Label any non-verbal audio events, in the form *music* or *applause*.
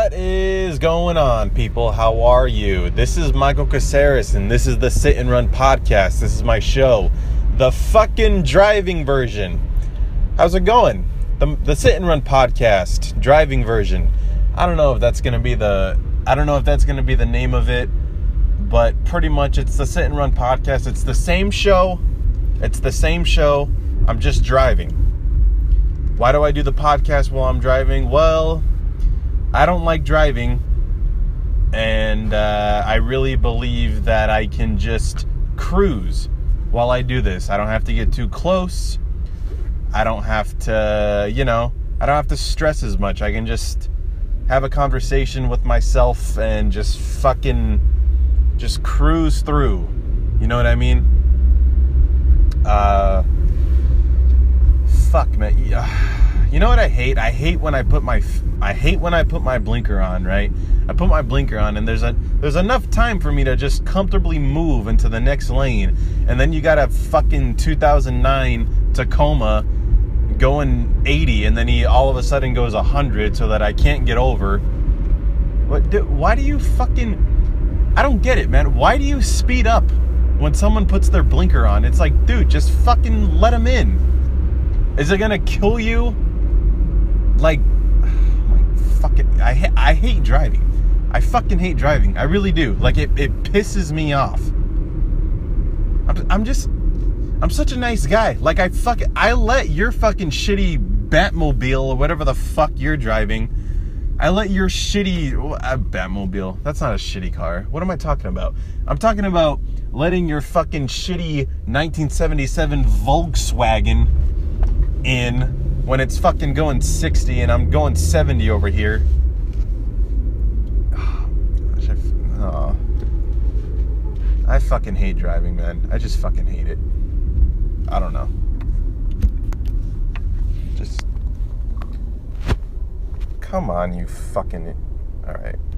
What is going on, people? How are you? This is Michael Caceres, and this is the Sit and Run podcast. This is my show, the fucking driving version. How's it going? The, the Sit and Run podcast, driving version. I don't know if that's gonna be the. I don't know if that's gonna be the name of it, but pretty much it's the Sit and Run podcast. It's the same show. It's the same show. I'm just driving. Why do I do the podcast while I'm driving? Well, I don't like driving, and uh, I really believe that I can just cruise while I do this. I don't have to get too close. I don't have to, you know, I don't have to stress as much. I can just have a conversation with myself and just fucking just cruise through. You know what I mean? Uh, fuck, man. You know what I hate? I hate when I put my I hate when I put my blinker on. Right? I put my blinker on, and there's a there's enough time for me to just comfortably move into the next lane, and then you got a fucking 2009 Tacoma going 80, and then he all of a sudden goes 100, so that I can't get over. What? Why do you fucking? I don't get it, man. Why do you speed up when someone puts their blinker on? It's like, dude, just fucking let them in. Is it gonna kill you? Like, *sighs* like fucking, I I hate driving. I fucking hate driving. I really do. Like it, it pisses me off. I'm, I'm just, I'm such a nice guy. Like I fuck, I let your fucking shitty Batmobile or whatever the fuck you're driving. I let your shitty uh, Batmobile. That's not a shitty car. What am I talking about? I'm talking about letting your fucking shitty 1977 Volkswagen in when it's fucking going 60 and I'm going 70 over here. Oh, *sighs* gosh, I, oh. I fucking hate driving, man. I just fucking hate it. I don't know. Just come on, you fucking. All right.